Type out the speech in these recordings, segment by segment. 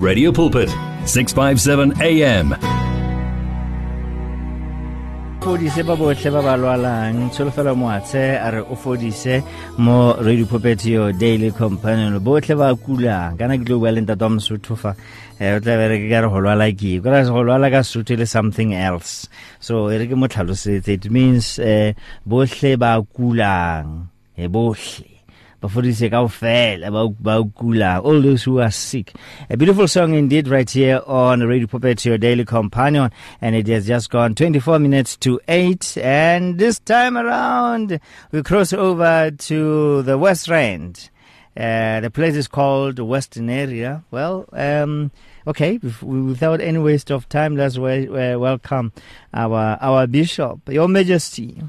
Radio Pulpit, 657 AM. fodise ba botlhe ba ba lwalang. Tsholofelo moatshe a re o fodise mo radio pulpit yo daily companion. Botlhe ba kulang kana ke tlo bua le ntate wa mosotho fa um o tla bere ke ka re go lwala ke kora go lwala ka sotho le something else. So e re ke mo it means um botlhe ba kulang. E botlhe bafundise kaofela bawugula all those who are sick. A beautiful song indeed right here on radio pulpit your daily companion. And it has just gone 24 minutes to 8 and this time around we cross over to the west rand. Uh, the place is called the western area. Well um, okay without any waste of time let's welcome our our bishop your majesty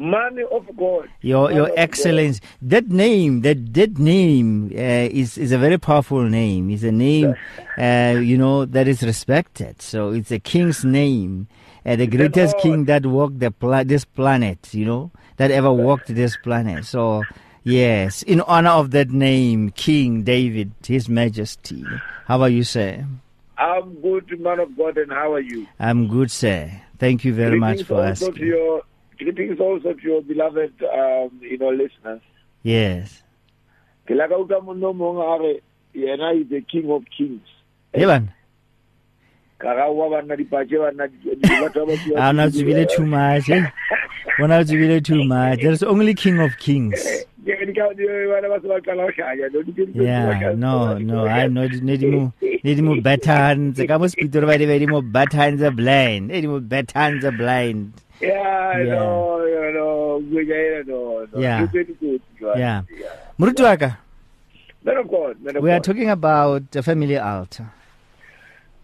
money of God. Your your excellence. That name, that that name uh, is is a very powerful name. It's a name, uh, you know, that is respected. So it's a king's name, uh, the greatest king that walked the pla- this planet. You know, that ever walked this planet. So. Yes, in honor of that name, King David, His Majesty. How are you, sir? I'm good, man of God, and how are you? I'm good, sir. Thank you very Greetings much for asking. To your, greetings also to your beloved, um, you know, listeners. Yes. Ke la ka utlwa monna o mongwe a re yena is the king of kings. Hey, man. Ka ga wa banna dipatše di- batho ba tšewa- I'm not really too much. Eh? When I was really too much, there's only King of Kings. Ke re di ka- di- bana ba se ba qala ho hlaya, no, di ke- di ke- Yeah, no, no, I'm not. Need mo, need mo buttons. Ka mo speeder ba di ba di mo buttons are blind. Need mo buttons are blind. Yeah, Yeah. no, no, no, good, yeah, no, no. Yeah. Good, very good, good. Yeah. Murutu waka, Man of God, man of we are talking about the family altar,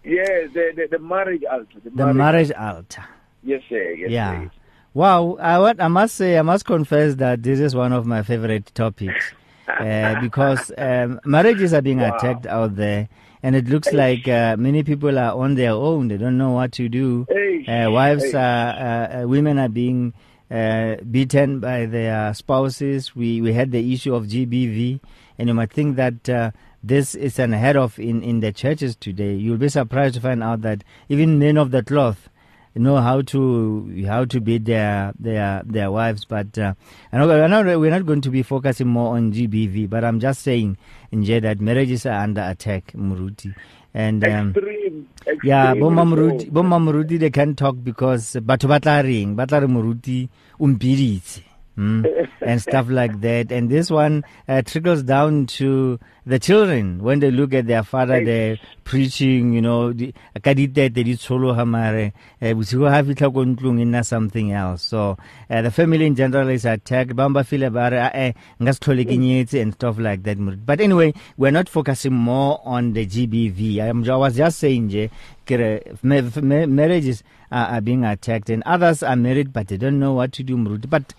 Yes, the, the, the marriage altar. The, the marriage altar. Yes, sir. Yes, Yeah. sir. Wow, I what I must say, I must confess that this is one of my favorite topics uh, because um, marriages are being Wow. attacked out there, and it looks like uh, many people are on their own. They don't know what to do. Uh, wives are, uh, uh, women are being uh, beaten by their spouses. We we had the issue of GBV, and you might think that. Uh, this is unheard of in, in the churches today. You'll be surprised to find out that even men of the cloth know how to how to beat their their their wives. But uh, I know we're not, we're not going to be focusing more on GBV. But I'm just saying, Nje, that marriages are under attack, Muruti, and. Um, Extreme, extreme. yeah, bomma so. moruti, bomma moruti they can't talk because batho ba tla reng, Muruti, tla re moruti o mpiditse, mm, and stuff like that. And this one uh, trickles down to the children when they look at their father, they're preaching, you know, ka ditete di tshologa mare eh, bosigo ha fitlha ko ntlong e nna something else. So uh, the family in general is attacked. Ba feel ba re, "Ah, eh, nka se tlhole ke nyetse," and stuff like that. But anyway, we're not focusing more on the GBV. I, am, I was just saying, je, kere, ma- ma- marriages are, are being attacked, and others are married but they don't know what to do. But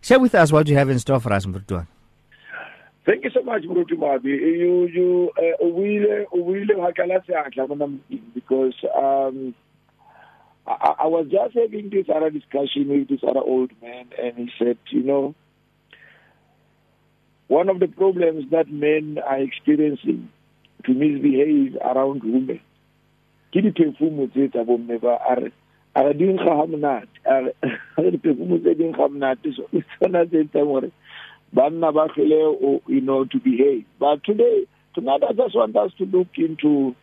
share with us what you have in store for us, Muruti. Thank you so much, Murutu Moabi. You, you, uh, because um, I, I was just having this other discussion with this other old man, and he said, you know, one of the problems that men are experiencing to misbehave around women bomme ba a re di nkga ga monate. A re diphefumo tse di nkga monate. So ke tsona tse etsang gore banna ba hlole o- you know to behave. But today tonight i just want us to look into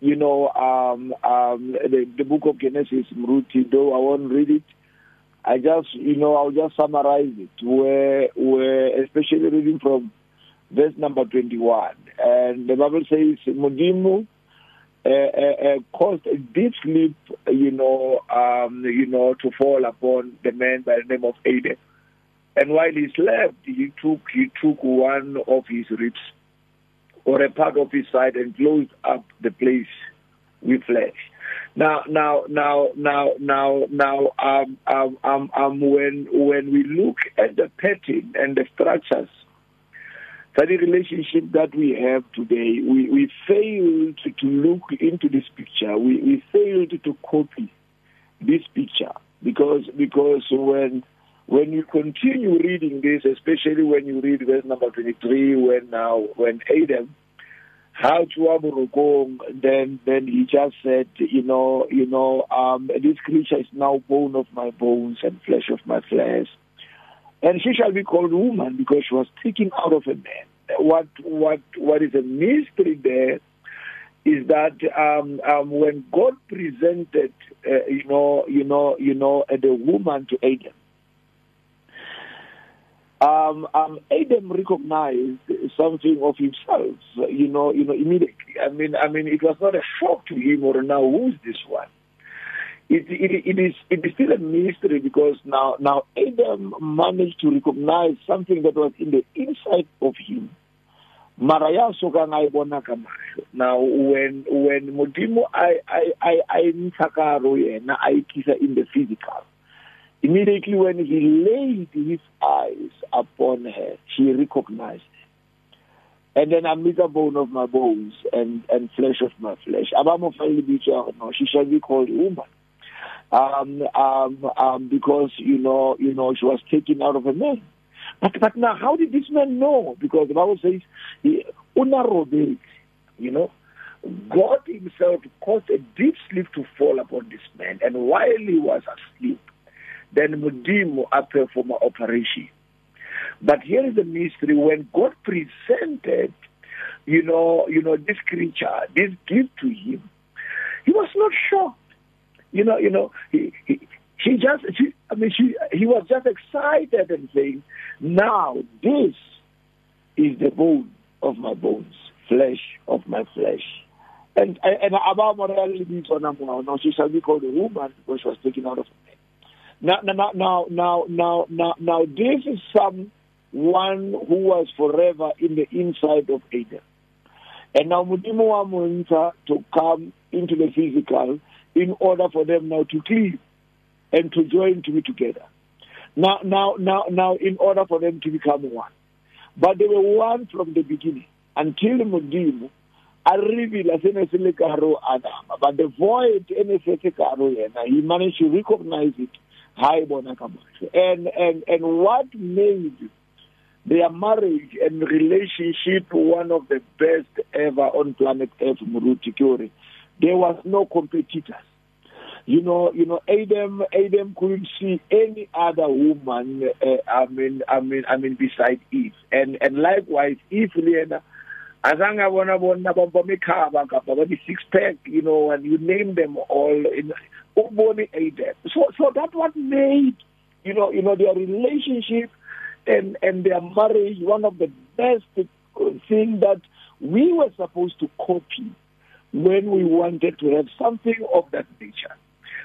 you know um um the, the book of genesis mruti though i won't read it. I just you know i'll just summarize it. Where where especially reading from verse number 21 and the bible says modimo uh, caused a deep sleep, you know, um, you know, to fall upon the man by the name of Adam. And while he slept, he took he took one of his ribs or a part of his side and closed up the place with flesh. Now, now, now, now, now, now, um, um, um, um, when when we look at the pattern and the structures the relationship that we have today, we, we failed to, look into this picture. We, we failed to copy this picture because because when when you continue reading this, especially when you read verse number twenty three, when now when Adam how to then then he just said you know you know um this creature is now bone of my bones and flesh of my flesh and she shall be called woman because she was taken out of a man what what what is a mystery there is that um, um, when God presented, uh, you know, you know, you know, uh, the woman to Adam, um, um, Adam recognized something of himself, you know, you know, immediately. I mean, I mean, it was not a shock to him or now who's this one. It, it, it is it is still a mystery because now now Adam managed to recognize something that was in the inside of him. Mara ya soka now when when modimo i i i i i tlisa in the physical. Immediately when he laid his eyes upon her she recognized her. and then amidst the bone of my bones and and flesh of my flesh. Abamo finally be no she shall be called woman um um um because you know you know she was taken out of a man but but now, how did this man know? Because the Bible says, you know, God Himself caused a deep sleep to fall upon this man, and while he was asleep, then Mudimu for my operation. But here is the mystery: when God presented, you know, you know, this creature, this gift to him, he was not shocked. You know, you know, he, he, she just, she, I mean, she, he was just excited and saying, now this is the bone of my bones, flesh of my flesh. And and about morality now she shall be called a woman because she was taken out of. Now now now now now now now this is someone who was forever in the inside of Adam. And now Mudimu wa to come into the physical in order for them now to cleave and to join to be together. Now, now, now, now, in order for them to become one. But they were one from the beginning until Mudimu arrivile senesile karo Adam. But the void enesese karo yena, he managed to recognize it. Hi, And and and what made their marriage and relationship one of the best ever on planet Earth, Muruti Kyori. There was no competitors. You know, you know, Adam, Adam couldn't see any other woman. Uh, I mean, I mean, I mean, beside Eve, and and likewise, Eve, Lena, azange abona bona bamkhaba ngapha bathi six pack you know and you name them all in Adam. So so that what made you know you know their relationship and and their marriage one of the best thing that we were supposed to copy when we wanted to have something of that nature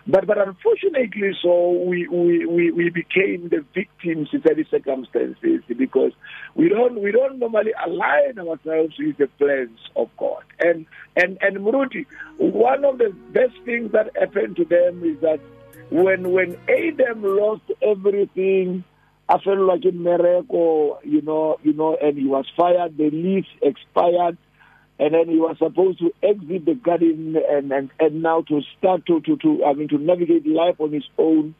but but unfortunately, so we we, we, we became the victims in certain circumstances because we don't we don't normally align ourselves with the plans of God. And and and Muruti, one of the best things that happened to them is that when when Adam lost everything, I felt like in Morocco, you know, you know, and he was fired, the lease expired and then he was supposed to exit the garden and, and, and now to start to, to, to, I mean, to navigate life on his own,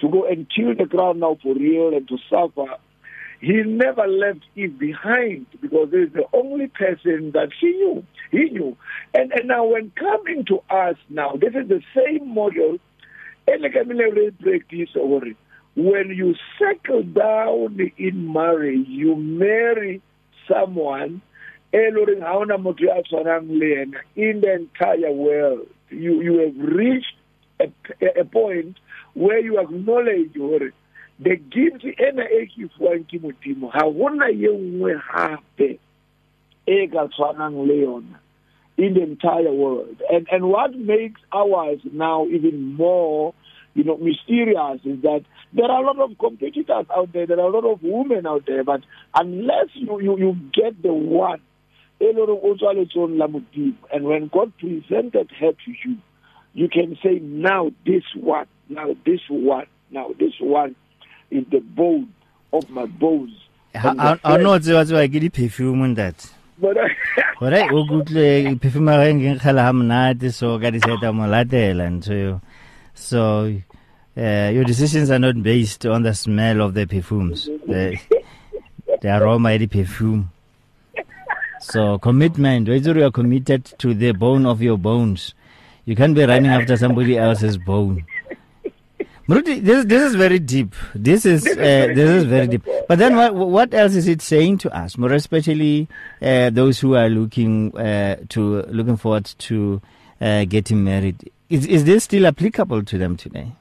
to go and till the ground now for real and to suffer. He never left Eve behind because is the only person that she knew. He knew. And, and now when coming to us now, this is the same model. When you settle down in marriage, you marry someone e le goreng ga ona motho tshwanang le ena in the entire world you, you have reached a, a point where you acknowledge gore the gift ena e ke fuwang ke modimo ga gona ye nngwe gape e ka tshwanang le yona in the entire world. And and what makes ours now even more you know mysterious is that there are a lot of competitors out there there are a lot of women out there but unless you you, you get the one and when God presented her to you, you can say, now this one, now this one, now this one is the bone of my bones. I know tseba tseba ke di-perfume that gore o kutlwe perfume ga e nkgenkgela ga monate so ka diseta mo latela ntho so uh, your decisions are not based on the smell of the perfumes. The, the aroma ya di-perfume So commitment, whether you are committed to the bone of your bones, you can't be running after somebody else's bone. Muruti, this this is very deep. This is uh, this is very deep. But then, what what else is it saying to us? More especially uh, those who are looking uh, to looking forward to uh, getting married. Is is this still applicable to them today?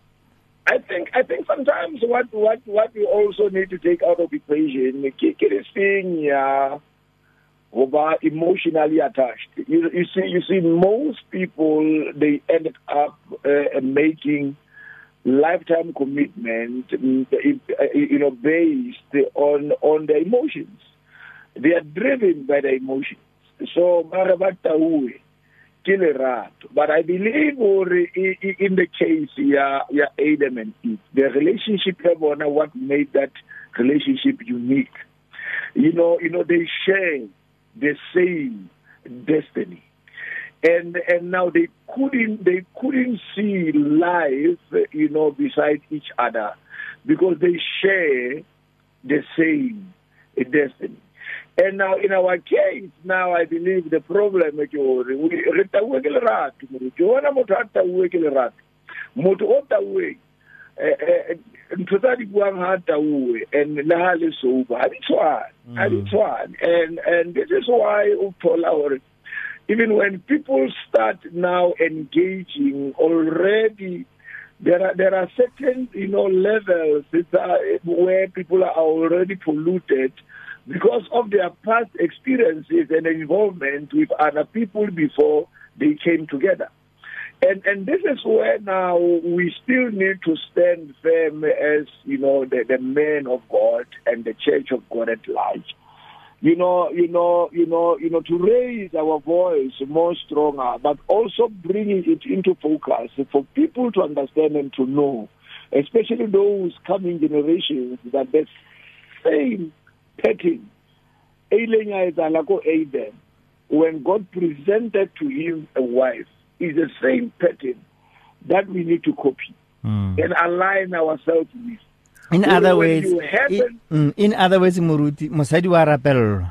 I think I think sometimes what what what we also need to take out of equation over emotionally attached. You, you see you see most people they ended up uh, making lifetime commitment you know based on on their emotions. They are driven by their emotions. So but i believe in the case ya ya Adam and Eve the relationship what made that relationship unique you know you know they share the same destiny and and now they couldn't they couldn't see life you know beside each other because they share the same destiny And now, in our case, now I believe the problem is we re lerato mo ke wona motho a tauwe ke lerato motho o eh ntho tsa di buang ha tauwe and le ha le ha di tshwane ha di mm. tshwane and and this is why o thola hore even when people start now engaging already there are there are certain you know levels where people are already polluted because of their past experiences and involvement with other people before they came together. And and this is where now we still need to stand firm as you know the, the men of God and the church of God at large. You know, you know, you know, you know, to raise our voice more stronger, but also bringing it into focus for people to understand and to know, especially those coming generations, that the same pattern when God presented to him a wife is the same pattern that we need to copy mm. and align ourselves with. In other words in, mm, in other words moruti mosadi wa rapello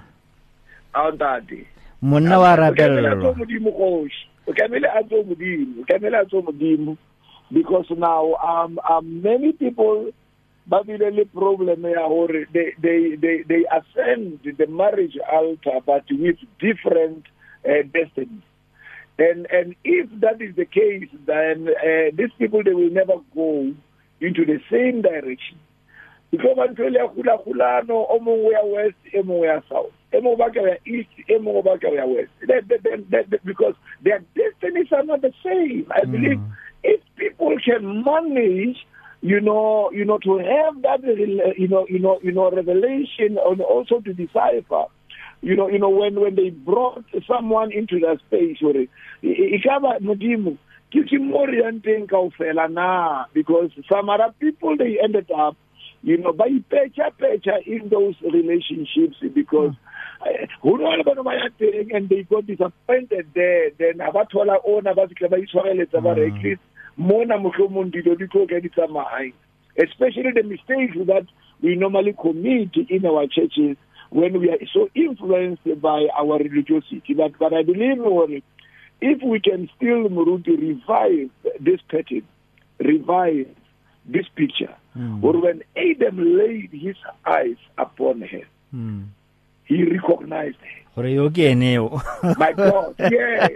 auntate monna wa rapello o tlamele a tso modimo o tlamele a tso modimo. Because now um, um many people ba bile le problem ya hore they they they they ascend the marriage altar but with different uh, destinies and and if that is the case then uh, these people they will never go into the same direction. Because ntse ya khula khulano o mongwe ya west e mongwe ya south. E mongwe ba ka ya east e mongwe ba ka ya west that, that, that, that, because their destinies are not the same. I mm. believe if people can manage you know, you know, to have that, you know, you know, you know, revelation and also to decipher, you know, you know, when when they brought someone into that space, where ikaba mudimu kikimorienteng kaofela na because some other people they ended up you know by pecha pecha in those relationships because eh, who no le bana ba ya and they got disappointed there. Then abathola ona ba fitlha ba itshwareletsa ba re at mm. least mona mohlomong dilo di tlo ka di tsamaya. Especially the mistakes that we normally commit in our churches when we are so influenced by our religiosity but but i believe if we can still muruti revive this pattern revive this picture mm. or when adam laid his eyes upon her mm. He recognized. Gore yo ke eneo my god yes.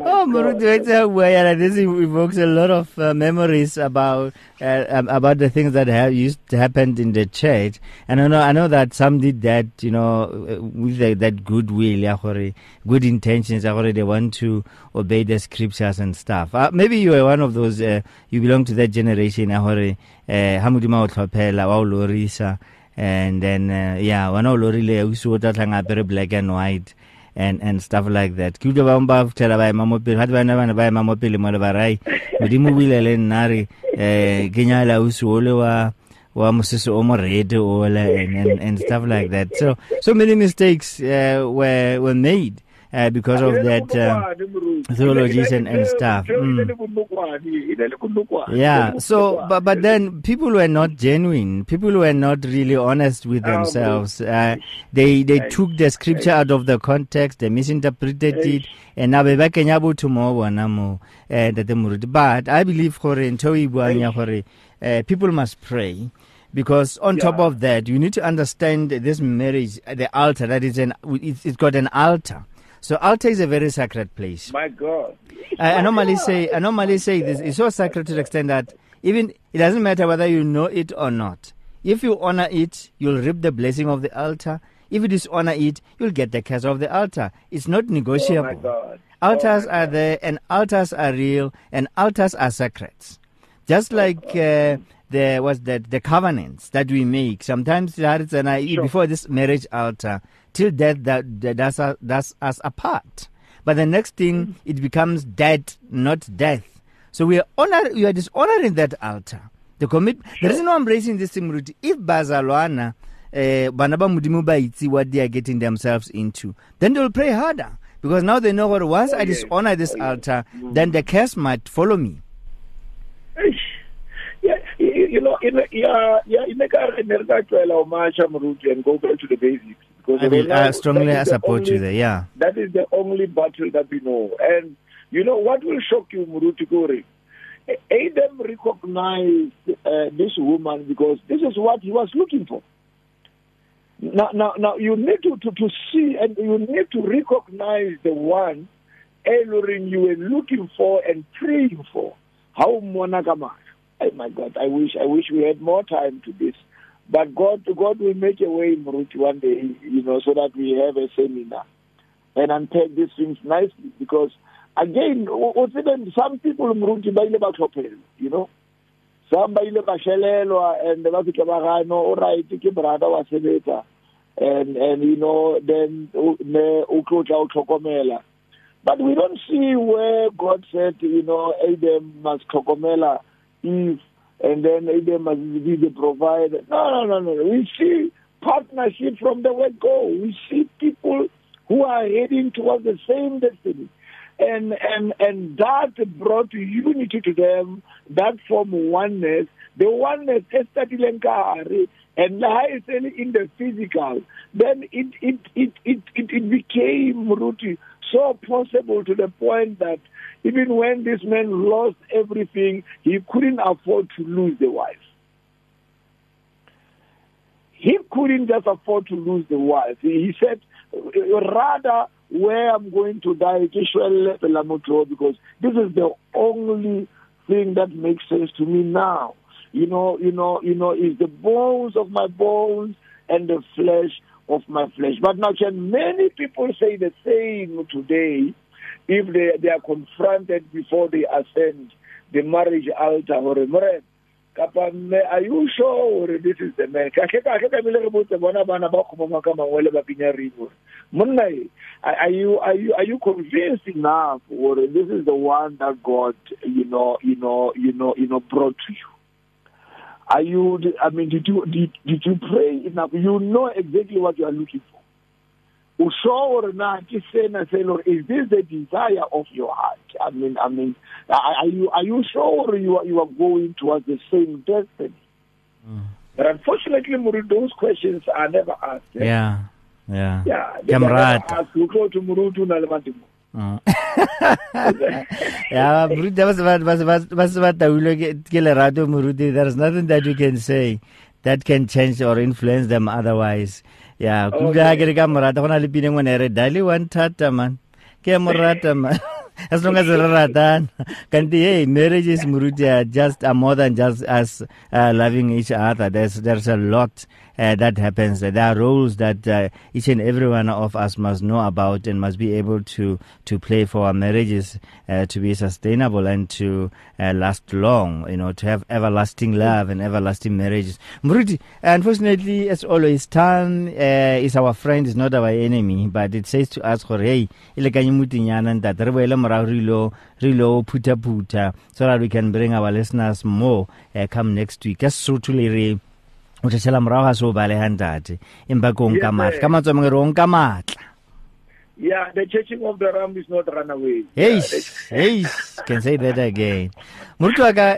Oh, oh moruti wa itse bua yana this evokes a lot of uh, memories about uh, um, about the things that have used to happen in the church. And i know i know that some did that you know with the, that goodwill ya gore good intentions ya gore they want to obey the scriptures and stuff. Uh, maybe you are one of those uh, you belong to that generation ya gore uh, ha modimo o tlhophela wa o lorisa and then uh, yeah wana o lorile o se o tla tlhang apere black and white and and stuff like that. Ke utlwa bangwe ba fitlhela ba ema mo pele gate bana bana ba ema mo pele mo le ba rai modimo buile le nna re um ke nyala ausi ole wa wa mosese o mo red ole and, and and stuff like that. So so many mistakes uh, were were made uh, because of that uh, theologies and, and stuff. Mm. Yeah, so, but, but then people were not genuine. People were not really honest with themselves. Uh, they they took the scripture out of the context, they misinterpreted it, and now ba kenya botho mo bona mo ntate moruti but i believe gore ntho e buang ya gore uh, people must pray because on yeah. top of that you need to understand this marriage the altar that is an it's, it's got an altar so altar is a very sacred place. My god. I, I normally say i normally say this it's so sacred to the extent that even it doesn't matter whether you know it or not. If you honor it you'll reap the blessing of the altar. If you dishonor it you'll get the curse of the altar. It's not negotiable. Oh altars oh are there and altars are real and altars are sacred. Just like uh, there was that the covenants that we make. Sometimes that and I sure. before this marriage altar till death that, that that's, that's us apart. But the next thing mm. it becomes death not death. So we are honor we are dishonoring that altar. The commit sure. there is no embracing this thing if bazalwana eh bana ba modimo ba itse what they are getting themselves into then they will pray harder. Because now they know what once oh, I dishonor this oh, altar yes. then the curse might follow me. Yeah you know in yeah yeah in the nerga twela o macha muruti and go back to the basics because I, mean, I strongly I support only, you there yeah that is the only battle that we know and you know what will shock you muruti gore Adam recognized uh, this woman because this is what he was looking for now, now, now you need to, to, to see and you need to recognize the one Elohim you were looking for and praying for. How monogamy. Oh my God, I wish I wish we had more time to this. But God God will make a way in Ruth one day, you know, so that we have a seminar. And unpack these things nicely because again even some people mruti ba ile ba tlhophela you know? Some ba ile ba shelelwa and ba fitlha ba gano o right ke brother wa sebetsa. And and you know then ne o tlotla o tlhokomela. But we don't see where god said you know adam must tlhokomela eve and then adam must be the provider. No no no no we see partnership from the word go. We see people who are heading towards the same destiny. And and and that brought unity to them that form oneness. The oneness estatileng kare and la is in the physical. Then it it it it it, it became Ruti so possible to the point that even when this man lost everything he couldn't afford to lose the wife. He couldn't just afford to lose the wife. He said rather where i'm going to die because this is the only thing that makes sense to me now. You know, you know, you know, is the bones of my bones and the flesh of my flesh. But now can many people say the same today. If they, they are confronted before they ascend the marriage altar or a kapa are you sure this is the man? Ba pinya are you are you are you convinced enough or this is the one that God you know you know you know you know brought to you Are you? I mean, did you did, did you pray enough? You know exactly what you are looking for. Ushauri na kisena say, Lord, is this the desire of your heart? I mean, I mean, are you are you sure you are you are going towards the same destiny? Mm. But unfortunately, those questions are never asked. Eh? Yeah, yeah. Yeah, never asked. You go to Murudu na Mm. yeah. There's nothing that you can say that can change or influence them otherwise. Yeah, kuga ke ka morata gona le pine ngwana re dali one man. As long as re ratana kanti hey marriages muruti are just are more than just us uh, loving each other there's there's a lot uh, that happens. There are roles that uh, each and every one of us must know about and must be able to to play for our marriages uh, to be sustainable and to uh, last long. You know, to have everlasting love and everlasting marriages. Muruti, unfortunately, as always, time uh, is our friend, is not our enemy. But it says to us, "Hey, Rilo, ilo re ilo phuta phuta so that we can bring our listeners more uh, come next week." As re o tshela morago ga se o balegang tate empa ko nka maatla ka matswa mangwe re o nka maatla Yeah, the churching of the ram is not run away. Hey, Yeah, hey, can say that again. Murutwaka,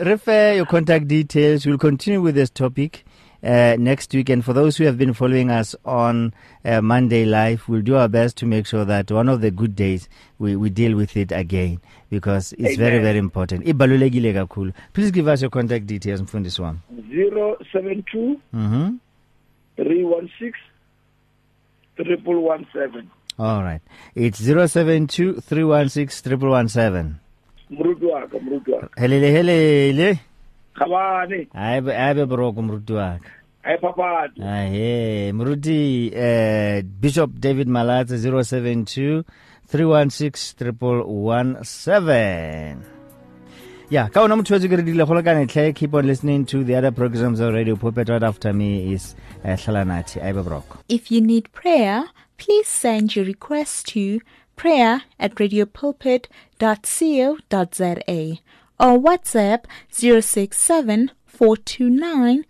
uh, refer your contact details. We'll continue with this topic uh, next week. And for those who have been following us on uh, Monday Live, we'll do our best to make sure that one of the good days we, we deal with it again because it's very, Amen. very important. Please give us your contact details, Mfundisi wami. 072 Mm-hmm. 316 3117. All right. It's 072 316 117. Mruti waka, mruti waka. Helele, helele. Khabane, Hayi be- hayi be boroko mruti waka. ay papati. Ahe, Muruti, uh, Bishop David Malatse 072 316 117. Yeah, ka ona motho wa tse ke re dile go le ka netlha keep on listening to the other programs of Radio Pulpit right after me is uh, Hlalanathi Aibe Brok. If you need prayer, please send your request to prayer at radiopulpit.co.za or WhatsApp 067 429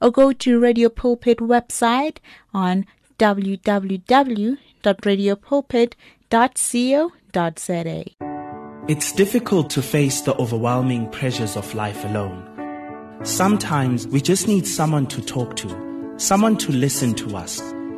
or go to Radio Pulpit website on www.radiopulpit.co.za. It's difficult to face the overwhelming pressures of life alone. Sometimes we just need someone to talk to, someone to listen to us.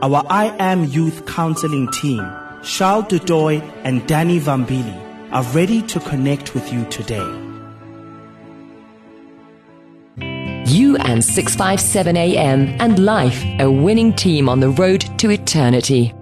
Our I Am Youth Counseling team, Charles Dudoy and Danny Vambili, are ready to connect with you today. You and 657 AM and life, a winning team on the road to eternity.